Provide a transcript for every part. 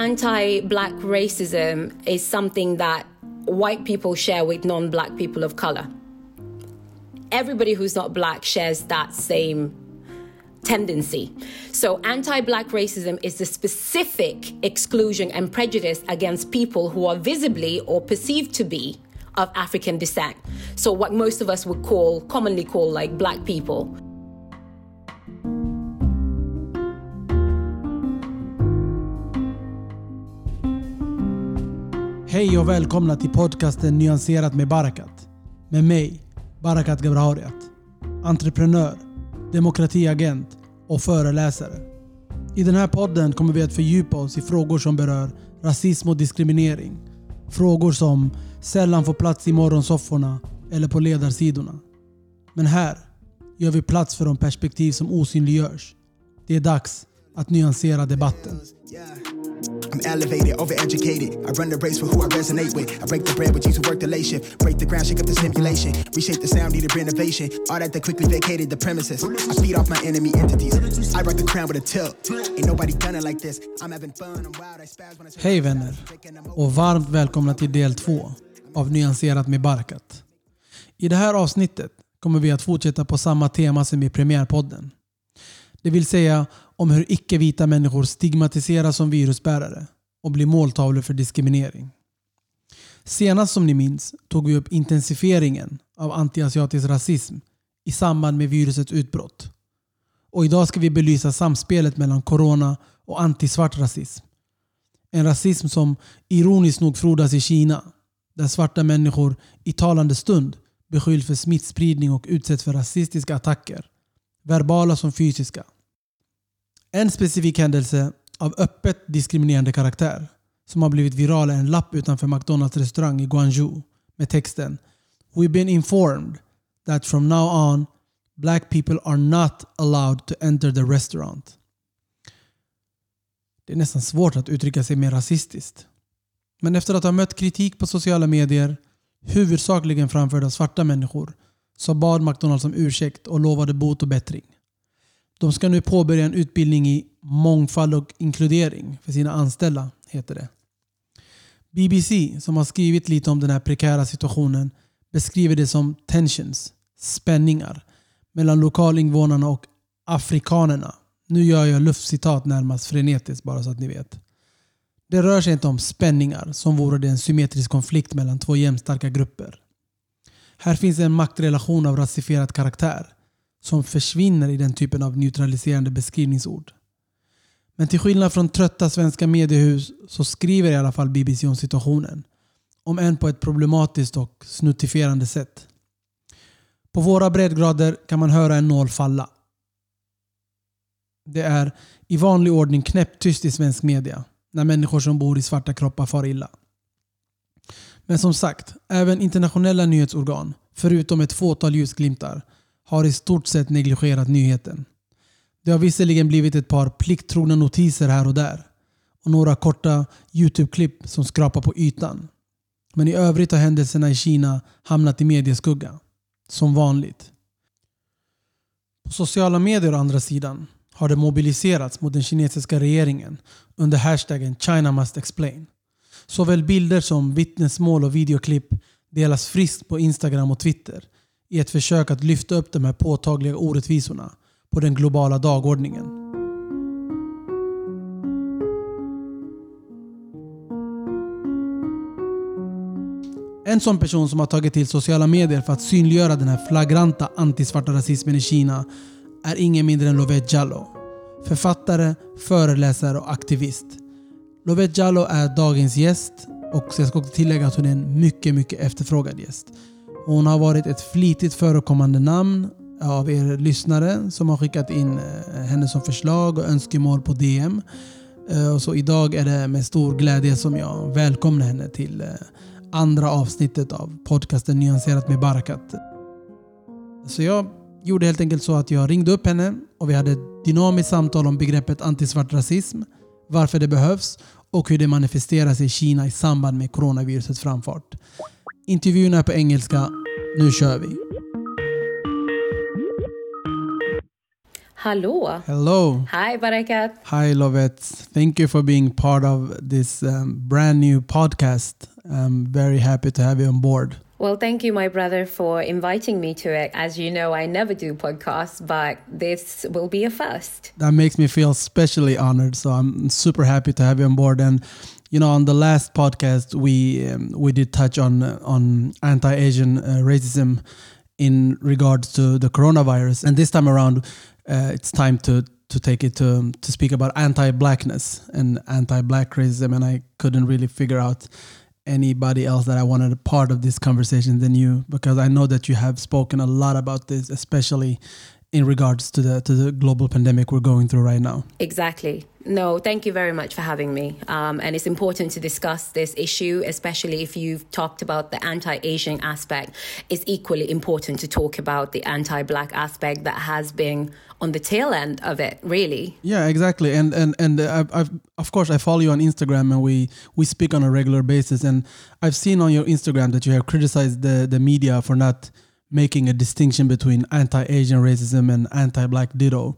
anti black racism is something that white people share with non black people of color. Everybody who's not black shares that same tendency. So, anti black racism is the specific exclusion and prejudice against people who are visibly or perceived to be of African descent. So, what most of us would call, commonly call, like black people. Hej och välkomna till podcasten Nyanserat med Barakat. Med mig, Barakat Gabrahariat. Entreprenör, demokratiagent och föreläsare. I den här podden kommer vi att fördjupa oss i frågor som berör rasism och diskriminering. Frågor som sällan får plats i morgonsofforna eller på ledarsidorna. Men här gör vi plats för de perspektiv som osynliggörs. Det är dags att nyansera debatten. I'm elevated, overeducated. I run the race for who I resonate with. I break the bread with you who work the late shift. Break the ground, shake up the simulation. Reshape the sound, needed renovation. All that that quickly vacated the premises. I feed off my enemy entities. I rock the crown with a tilt. Ain't nobody done it like this. I'm having fun, I'm wild, I spaz when I Hej vänner och varmt välkomna till del två av Nyanserat med Barkat. I det här avsnittet kommer vi att fortsätta på samma tema som i premiärpodden. Det vill säga om hur icke-vita människor stigmatiseras som virusbärare och blir måltavlor för diskriminering. Senast som ni minns tog vi upp intensifieringen av antiasiatisk rasism i samband med virusets utbrott. Och idag ska vi belysa samspelet mellan corona och antisvart rasism. En rasism som ironiskt nog frodas i Kina där svarta människor i talande stund beskylls för smittspridning och utsätts för rasistiska attacker. Verbala som fysiska. En specifik händelse av öppet diskriminerande karaktär som har blivit viral är en lapp utanför McDonalds restaurang i Guangzhou med texten We've been informed that from now on black people are not allowed to enter the restaurant. Det är nästan svårt att uttrycka sig mer rasistiskt. Men efter att ha mött kritik på sociala medier, huvudsakligen framförd av svarta människor, så bad McDonalds om ursäkt och lovade bot och bättring. De ska nu påbörja en utbildning i mångfald och inkludering för sina anställda, heter det. BBC, som har skrivit lite om den här prekära situationen, beskriver det som tensions, spänningar, mellan lokalinvånarna och afrikanerna. Nu gör jag luftcitat närmast frenetiskt bara så att ni vet. Det rör sig inte om spänningar som vore det en symmetrisk konflikt mellan två jämnstarka grupper. Här finns en maktrelation av rasifierad karaktär som försvinner i den typen av neutraliserande beskrivningsord. Men till skillnad från trötta svenska mediehus så skriver i alla fall BBC om situationen. Om än på ett problematiskt och snuttifierande sätt. På våra breddgrader kan man höra en nål falla. Det är i vanlig ordning knäpptyst i svensk media när människor som bor i svarta kroppar far illa. Men som sagt, även internationella nyhetsorgan, förutom ett fåtal ljusglimtar, har i stort sett negligerat nyheten. Det har visserligen blivit ett par plikttrogna notiser här och där och några korta Youtube-klipp som skrapar på ytan. Men i övrigt har händelserna i Kina hamnat i medieskugga. Som vanligt. På sociala medier å andra sidan har det mobiliserats mot den kinesiska regeringen under hashtaggen China must explain. Såväl bilder som vittnesmål och videoklipp delas friskt på Instagram och Twitter i ett försök att lyfta upp de här påtagliga orättvisorna på den globala dagordningen. En sån person som har tagit till sociala medier för att synliggöra den här flagranta antisvarta rasismen i Kina är ingen mindre än Lovette Jallow. Författare, föreläsare och aktivist. Lovette Jallow är dagens gäst och jag ska också tillägga att hon är en mycket, mycket efterfrågad gäst. Hon har varit ett flitigt förekommande namn av er lyssnare som har skickat in eh, henne som förslag och önskemål på DM. Eh, och så idag är det med stor glädje som jag välkomnar henne till eh, andra avsnittet av podcasten Nyanserat med Barakat. Så jag gjorde helt enkelt så att jag ringde upp henne och vi hade ett dynamiskt samtal om begreppet antisvart rasism, varför det behövs och hur det manifesteras i Kina i samband med coronavirusets framfart. Intervjun är på engelska. Nu kör vi! Hallå! Hello. Hi Barakat! Hi, Lovette. Thank you for being part of this um, brand new podcast. I'm very happy to have you on board. Well, thank you, my brother, for inviting me to it. As you know, I never do podcasts, but this will be a first. That makes me feel especially honored. So I'm super happy to have you on board. And you know, on the last podcast, we um, we did touch on on anti-Asian uh, racism in regards to the coronavirus, and this time around, uh, it's time to to take it to to speak about anti-blackness and anti-black racism. And I couldn't really figure out anybody else that I wanted a part of this conversation than you because I know that you have spoken a lot about this, especially in regards to the to the global pandemic we're going through right now. Exactly. No, thank you very much for having me. Um, and it's important to discuss this issue, especially if you've talked about the anti Asian aspect. It's equally important to talk about the anti Black aspect that has been on the tail end of it, really. Yeah, exactly. And and and uh, I've, I've of course I follow you on Instagram, and we we speak on a regular basis. And I've seen on your Instagram that you have criticized the the media for not making a distinction between anti-Asian racism and anti-black ditto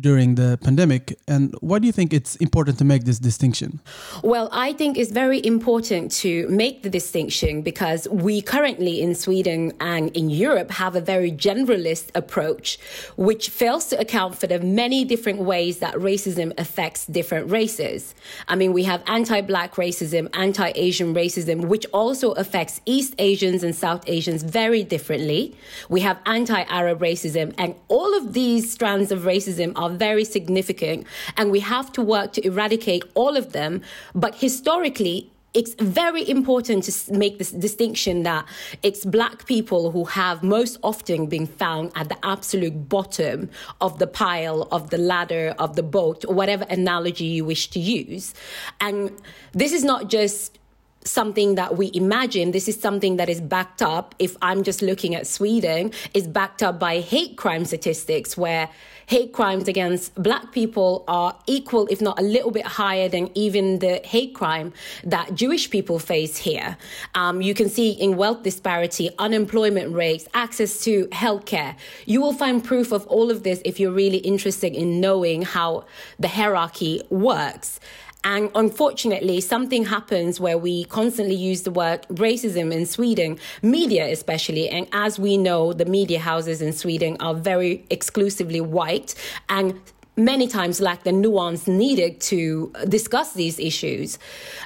during the pandemic. And why do you think it's important to make this distinction? Well, I think it's very important to make the distinction because we currently in Sweden and in Europe have a very generalist approach, which fails to account for the many different ways that racism affects different races. I mean, we have anti black racism, anti Asian racism, which also affects East Asians and South Asians very differently. We have anti Arab racism, and all of these strands of racism are very significant and we have to work to eradicate all of them. But historically, it's very important to make this distinction that it's black people who have most often been found at the absolute bottom of the pile, of the ladder, of the boat, whatever analogy you wish to use. And this is not just something that we imagine. This is something that is backed up. If I'm just looking at Sweden, is backed up by hate crime statistics where hate crimes against black people are equal, if not a little bit higher than even the hate crime that Jewish people face here. Um, you can see in wealth disparity, unemployment rates, access to healthcare. You will find proof of all of this if you're really interested in knowing how the hierarchy works. And unfortunately, something happens where we constantly use the word racism in Sweden, media especially. And as we know, the media houses in Sweden are very exclusively white and many times lack the nuance needed to discuss these issues.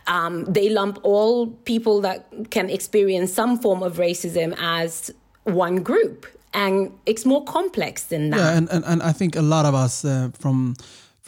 Um, they lump all people that can experience some form of racism as one group. And it's more complex than that. Yeah, and, and, and I think a lot of us uh, from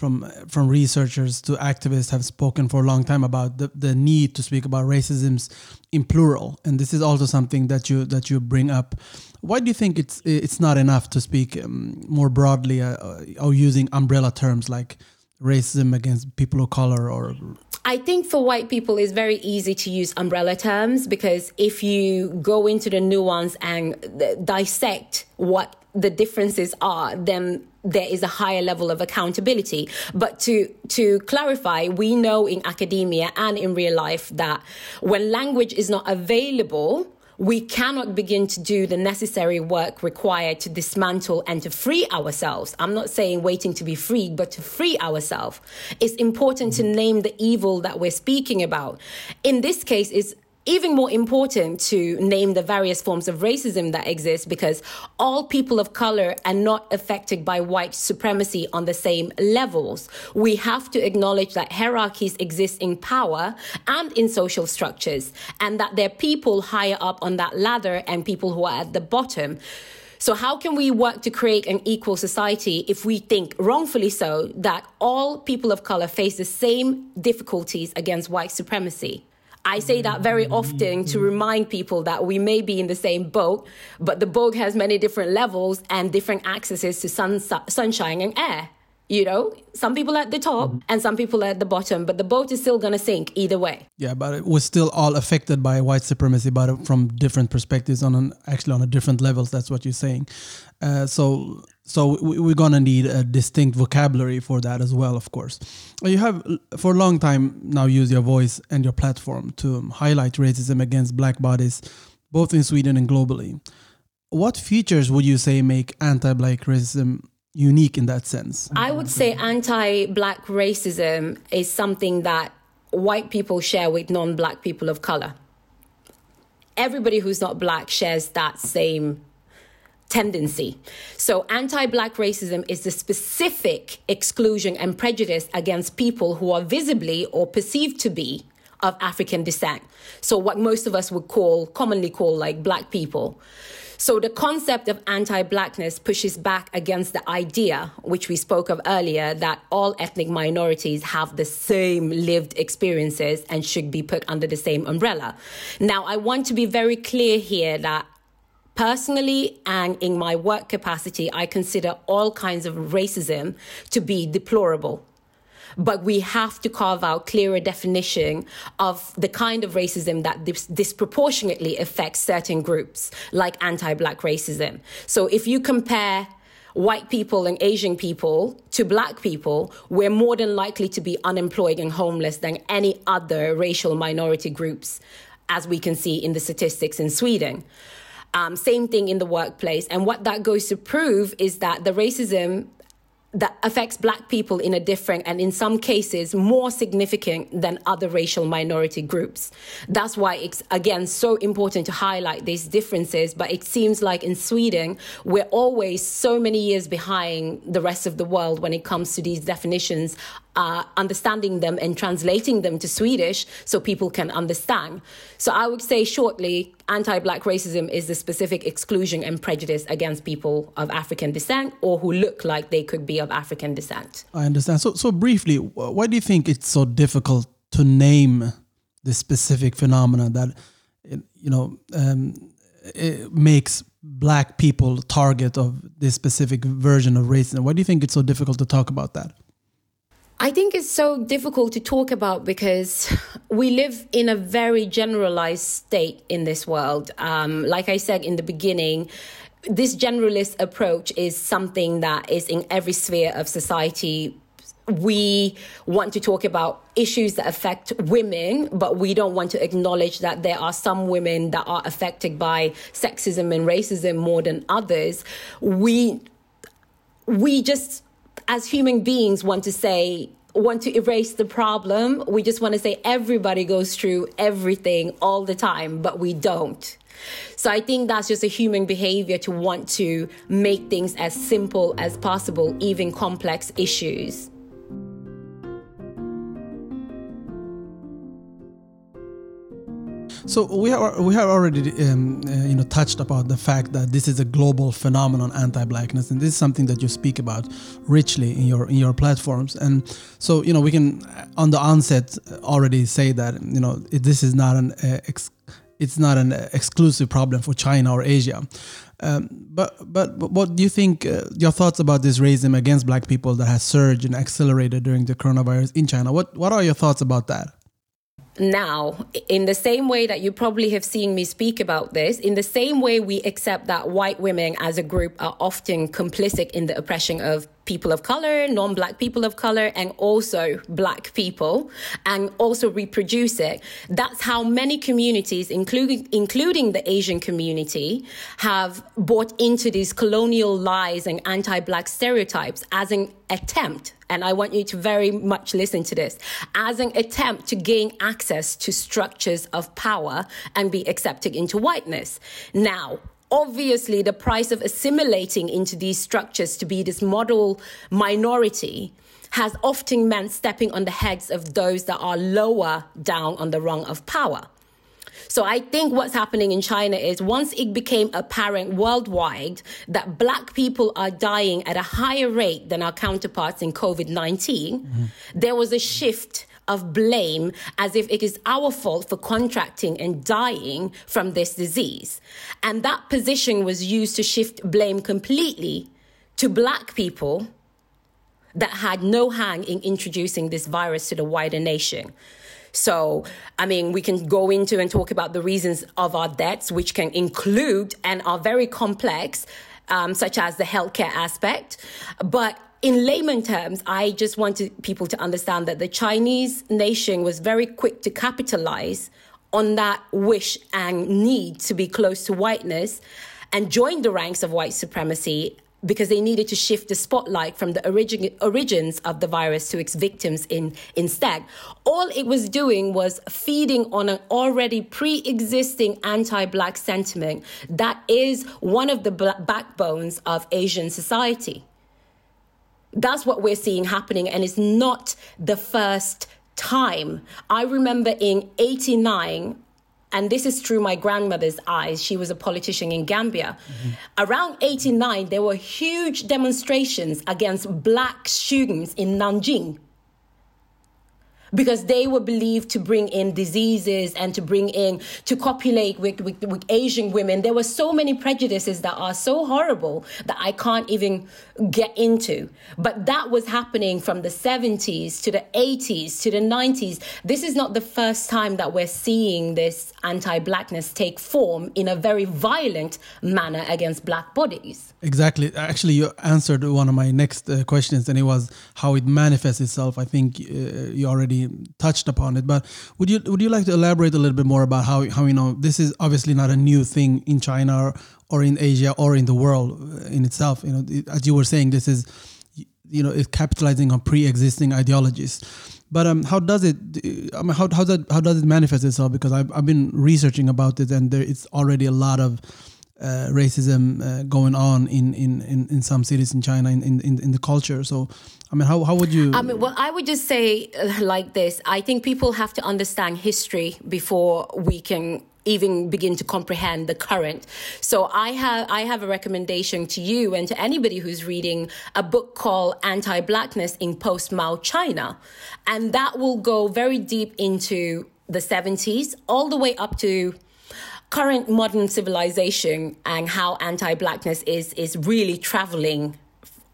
from from researchers to activists have spoken for a long time about the, the need to speak about racisms in plural. And this is also something that you that you bring up. Why do you think it's it's not enough to speak um, more broadly uh, uh or using umbrella terms like racism against people of color or? I think for white people, it's very easy to use umbrella terms because if you go into the nuance and dissect what the differences are, then there is a higher level of accountability. But to to clarify, we know in academia and in real life that when language is not available, we cannot begin to do the necessary work required to dismantle and to free ourselves. I'm not saying waiting to be freed, but to free ourselves. It's important to mm-hmm. name the evil that we're speaking about. In this case, is even more important to name the various forms of racism that exist because all people of color are not affected by white supremacy on the same levels. We have to acknowledge that hierarchies exist in power and in social structures, and that there are people higher up on that ladder and people who are at the bottom. So, how can we work to create an equal society if we think, wrongfully so, that all people of color face the same difficulties against white supremacy? I say that very often to remind people that we may be in the same boat, but the boat has many different levels and different accesses to sun, sunshine and air. You know, some people at the top and some people at the bottom, but the boat is still going to sink either way. Yeah, but it was still all affected by white supremacy, but from different perspectives on an actually on a different levels. That's what you're saying. Uh, so so we're gonna need a distinct vocabulary for that as well, of course. You have for a long time now used your voice and your platform to highlight racism against black bodies, both in Sweden and globally. What features would you say make anti-black racism unique in that sense? I would say anti black racism is something that white people share with non black people of color. Everybody who's not black shares that same tendency. So, anti black racism is the specific exclusion and prejudice against people who are visibly or perceived to be of African descent. So, what most of us would call, commonly call, like black people. So the concept of anti blackness pushes back against the idea, which we spoke of earlier, that all ethnic minorities have the same lived experiences and should be put under the same umbrella. Now, I want to be very clear here that Personally and in my work capacity, I consider all kinds of racism to be deplorable but we have to carve out clearer definition of the kind of racism that dis- disproportionately affects certain groups, like anti-black racism. So if you compare white people and Asian people to black people, we're more than likely to be unemployed and homeless than any other racial minority groups, as we can see in the statistics in Sweden. Um, same thing in the workplace. And what that goes to prove is that the racism that affects black people in a different and in some cases more significant than other racial minority groups. That's why it's again so important to highlight these differences. But it seems like in Sweden, we're always so many years behind the rest of the world when it comes to these definitions uh, understanding them and translating them to Swedish so people can understand. So I would say shortly, anti-black racism is the specific exclusion and prejudice against people of African descent or who look like they could be of African descent. I understand. So, so briefly, why do you think it's so difficult to name the specific phenomena that you know um, makes black people target of this specific version of racism? Why do you think it's so difficult to talk about that? I think it's so difficult to talk about because we live in a very generalized state in this world. Um, like I said in the beginning, this generalist approach is something that is in every sphere of society we want to talk about issues that affect women, but we don't want to acknowledge that there are some women that are affected by sexism and racism more than others. We we just as human beings want to say want to erase the problem. We just want to say everybody goes through everything all the time, but we don't. So I think that's just a human behavior to want to make things as simple as possible, even complex issues. So we are we have already um, uh, you know touched about the fact that this is a global phenomenon, anti-blackness, and this is something that you speak about richly in your in your platforms. And so you know we can on the onset already say that you know this is not an uh, ex, it's not an exclusive problem for China or Asia. Um, but, but but what do you think? Uh, your thoughts about this racism against Black people that has surged and accelerated during the coronavirus in China? What what are your thoughts about that? Now, in the same way that you probably have seen me speak about this, in the same way we accept that white women as a group are often complicit in the oppression of people of color, non black people of color, and also black people, and also reproduce it. That's how many communities, including, including the Asian community, have bought into these colonial lies and anti black stereotypes as an attempt. And I want you to very much listen to this as an attempt to gain access to structures of power and be accepted into whiteness. Now, obviously the price of assimilating into these structures to be this model minority has often meant stepping on the heads of those that are lower down on the rung of power. So I think what's happening in China is once it became apparent worldwide that black people are dying at a higher rate than our counterparts in COVID 19, mm-hmm. there was a shift of blame as if it is our fault for contracting and dying from this disease. And that position was used to shift blame completely to black people that had no hand in introducing this virus to the wider nation. So, I mean, we can go into and talk about the reasons of our deaths, which can include and are very complex, um, such as the healthcare aspect. But in layman terms, I just wanted people to understand that the Chinese nation was very quick to capitalize on that wish and need to be close to whiteness and join the ranks of white supremacy because they needed to shift the spotlight from the origin, origins of the virus to its victims in, instead. All it was doing was feeding on an already pre existing anti black sentiment that is one of the backbones of Asian society. That's what we're seeing happening, and it's not the first time. I remember in 89, and this is through my grandmother's eyes. She was a politician in Gambia. Mm-hmm. Around 89, there were huge demonstrations against black students in Nanjing because they were believed to bring in diseases and to bring in to copulate with, with, with, asian women there were so many prejudices that are so horrible that i can't even get into. But that was happening from the 70s to the 80s to the 90s this is not the first time that we're seeing this anti-blackness take form in a very violent manner against black bodies. Exactly. Actually you answered one of my next uh, questions and it was how it manifests itself. I think uh, you already touched upon it, but would you would you like to elaborate a little bit more about how how you know this is obviously not a new thing in China or in Asia or in the world in itself? You know, as you were saying, this is you know it's capitalizing on pre-existing ideologies. But um, how does it? I mean, how how does how does it manifest itself? Because I've I've been researching about it, and there it's already a lot of uh, racism uh, going on in, in, in, in some cities in China in, in, in the culture. So, I mean, how, how would you? I mean, well, I would just say uh, like this. I think people have to understand history before we can even begin to comprehend the current. So I have I have a recommendation to you and to anybody who's reading a book called Anti-Blackness in Post-Mao China. And that will go very deep into the 70s all the way up to current modern civilization and how anti-blackness is is really traveling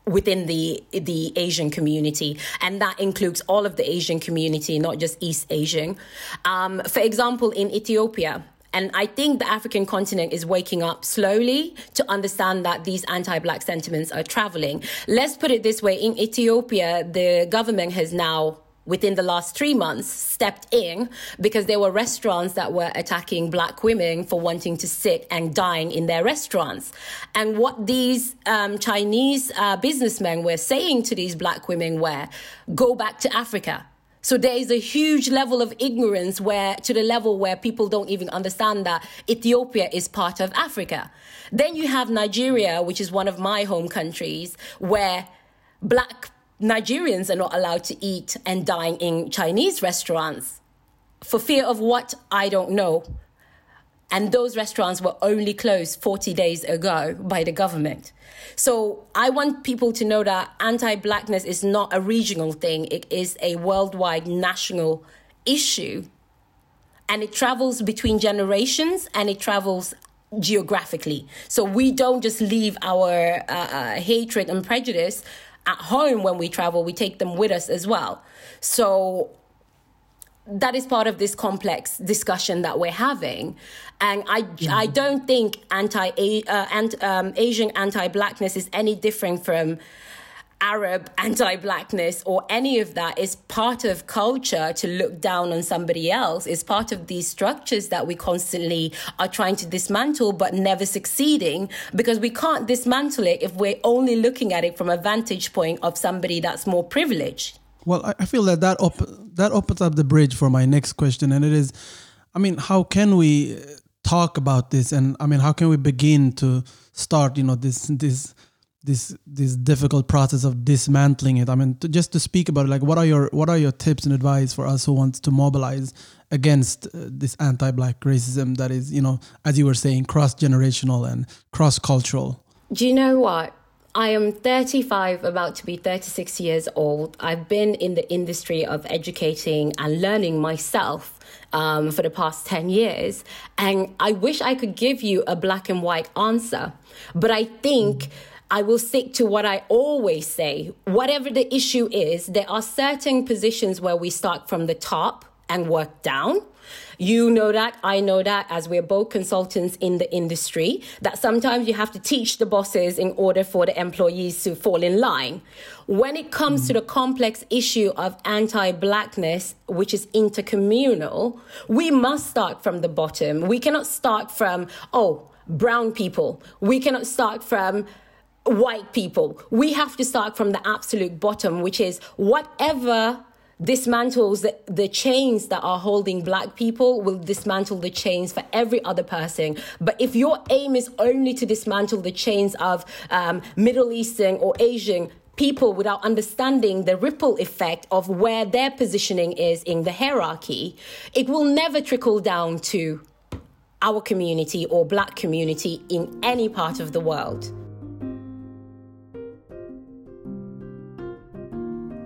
within the the Asian community, and that includes all of the Asian community, not just East Asian. Um, for example, in Ethiopia. And I think the African continent is waking up slowly to understand that these anti black sentiments are traveling. Let's put it this way in Ethiopia, the government has now within the last three months stepped in because there were restaurants that were attacking black women for wanting to sit and dine in their restaurants. And what these um, Chinese uh, businessmen were saying to these black women were, go back to Africa. So there is a huge level of ignorance where to the level where people don't even understand that Ethiopia is part of Africa. Then you have Nigeria, which is one of my home countries, where black Nigerians are not allowed to eat and dine in Chinese restaurants for fear of what I don't know. And those restaurants were only closed 40 days ago by the government. So I want people to know that anti blackness is not a regional thing, it is a worldwide national issue. And it travels between generations and it travels geographically. So we don't just leave our uh, uh, hatred and prejudice at home when we travel, we take them with us as well. So that is part of this complex discussion that we're having. And I, mm-hmm. I don't think anti uh, and, um, Asian anti blackness is any different from Arab anti blackness or any of that is part of culture to look down on somebody else, is part of these structures that we constantly are trying to dismantle but never succeeding because we can't dismantle it if we're only looking at it from a vantage point of somebody that's more privileged. Well, I feel that that, op- that opens up the bridge for my next question, and it is I mean, how can we talk about this? And I mean, how can we begin to start, you know, this, this, this this difficult process of dismantling it? I mean to, just to speak about it like what are your what are your tips and advice for us who wants to mobilize against uh, this anti-black racism that is you know as you were saying cross generational and cross cultural do you know what I am 35, about to be 36 years old. I've been in the industry of educating and learning myself um, for the past 10 years. And I wish I could give you a black and white answer. But I think. I will stick to what I always say. Whatever the issue is, there are certain positions where we start from the top and work down. You know that, I know that, as we're both consultants in the industry, that sometimes you have to teach the bosses in order for the employees to fall in line. When it comes mm. to the complex issue of anti blackness, which is intercommunal, we must start from the bottom. We cannot start from, oh, brown people. We cannot start from white people. We have to start from the absolute bottom, which is whatever dismantles the, the, chains that are holding black people will dismantle the chains for every other person. But if your aim is only to dismantle the chains of um, middle eastern or asian people without understanding the ripple effect of where their positioning is in the hierarchy it will never trickle down to our community or black community in any part of the world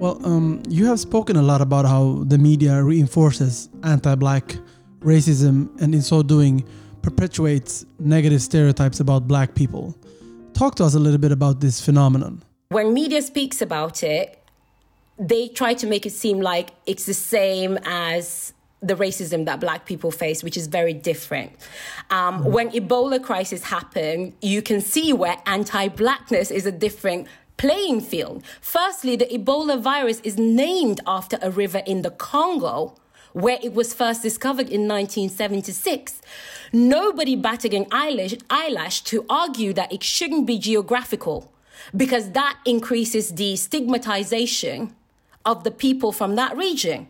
Well, um, you have spoken a lot about how the media reinforces anti black racism and in so doing perpetuates negative stereotypes about black people. Talk to us a little bit about this phenomenon. When media speaks about it, they try to make it seem like it's the same as the racism that black people face, which is very different. Um, mm-hmm. When Ebola crisis happened, you can see where anti-blackness is a different playing field. Firstly, the Ebola virus is named after a river in the Congo where it was first discovered in 1976. Nobody batted an eyelash, eyelash to argue that it shouldn't be geographical because that increases the stigmatization of the people from that region.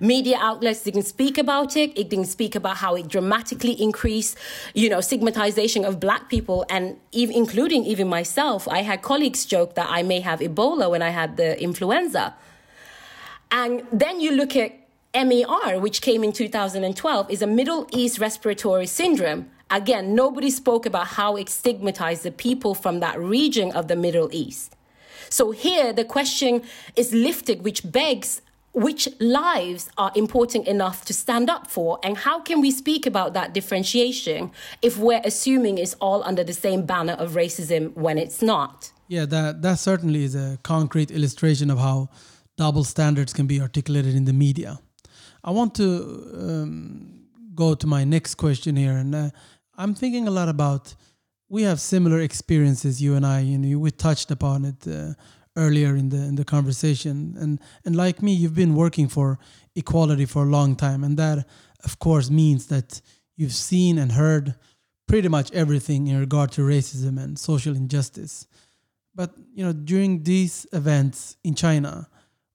Media outlets didn't speak about it. It didn't speak about how it dramatically increased, you know, stigmatization of black people and even including even myself. I had colleagues joke that I may have Ebola when I had the influenza. And then you look at MER, which came in 2012, is a Middle East respiratory syndrome. Again, nobody spoke about how it stigmatized the people from that region of the Middle East. So here the question is lifted, which begs which lives are important enough to stand up for and how can we speak about that differentiation if we're assuming it's all under the same banner of racism when it's not? Yeah that that certainly is a concrete illustration of how double standards can be articulated in the media. I want to um, go to my next question here and uh, i'm thinking a lot about we have similar experiences you and i you know we touched upon it uh, earlier in the in the conversation. And and like me you've been working for equality for a long time. And that of course means that you've seen and heard pretty much everything in regard to racism and social injustice. But you know during these events in China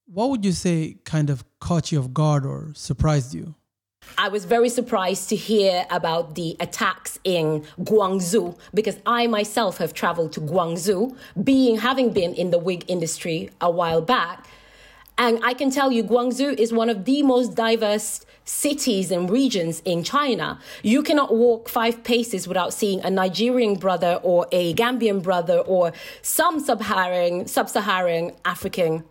what would you say kind of caught you off guard or surprised you I was very surprised to hear about the attacks in Guangzhou because I myself have traveled to Guangzhou, being having been in the wig industry a while back. And I can tell you, Guangzhou is one of the most diverse cities and regions in China. You cannot walk five paces without seeing a Nigerian brother or a Gambian brother or some sub-Saharan, sub-Saharan African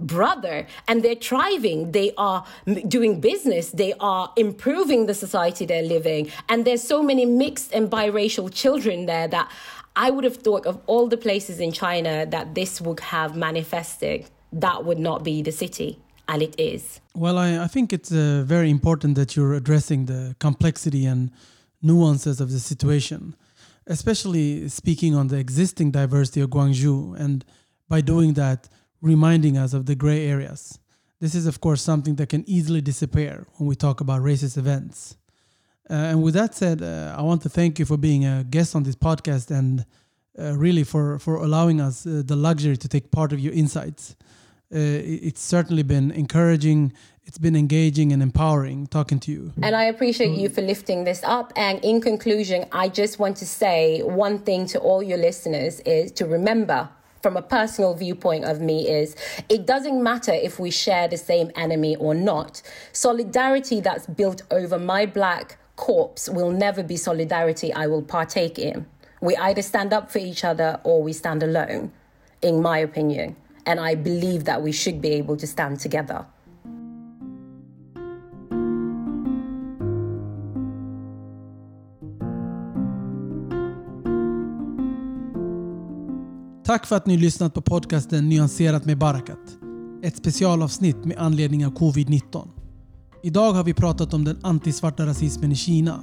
brother and they're thriving. They are doing business. They are improving the society they're living. And there's so many mixed and biracial children there that i would have thought of all the places in china that this would have manifested that would not be the city and it is. Well i, I think it's uh, very important that you're addressing the complexity and nuances of the situation especially speaking on the existing diversity of guangzhou. And by doing that reminding us of the gray areas. This is, of course, something that can easily disappear when we talk about racist events. Uh, and with that said, uh, I want to thank you for being a guest on this podcast and uh, really for, for allowing us uh, the luxury to take part of your insights. Uh, it's certainly been encouraging, it's been engaging and empowering talking to you. And I appreciate you for lifting this up. And in conclusion, I just want to say one thing to all your listeners is to remember from a personal viewpoint of me is it doesn't matter if we share the same enemy or not. Solidarity that's built over my black corpse will never be solidarity I will partake in. We either stand up for each other or we stand alone, in my opinion. And I believe that we should be able to stand together. Tack för att ni lyssnat på podcasten Nyanserat med Barakat. Ett specialavsnitt med anledning av covid-19. Idag har vi pratat om den antisvarta rasismen i Kina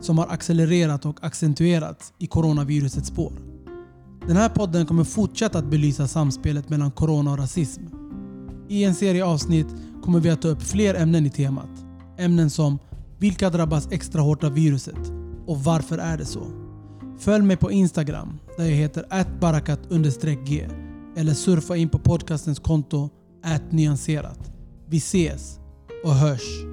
som har accelererat och accentuerats i coronavirusets spår. Den här podden kommer fortsätta att belysa samspelet mellan corona och rasism. I en serie avsnitt kommer vi att ta upp fler ämnen i temat. Ämnen som vilka drabbas extra hårt av viruset och varför är det så? Följ mig på Instagram där jag heter atbarakat-g eller surfa in på podcastens konto nyanserat. Vi ses och hörs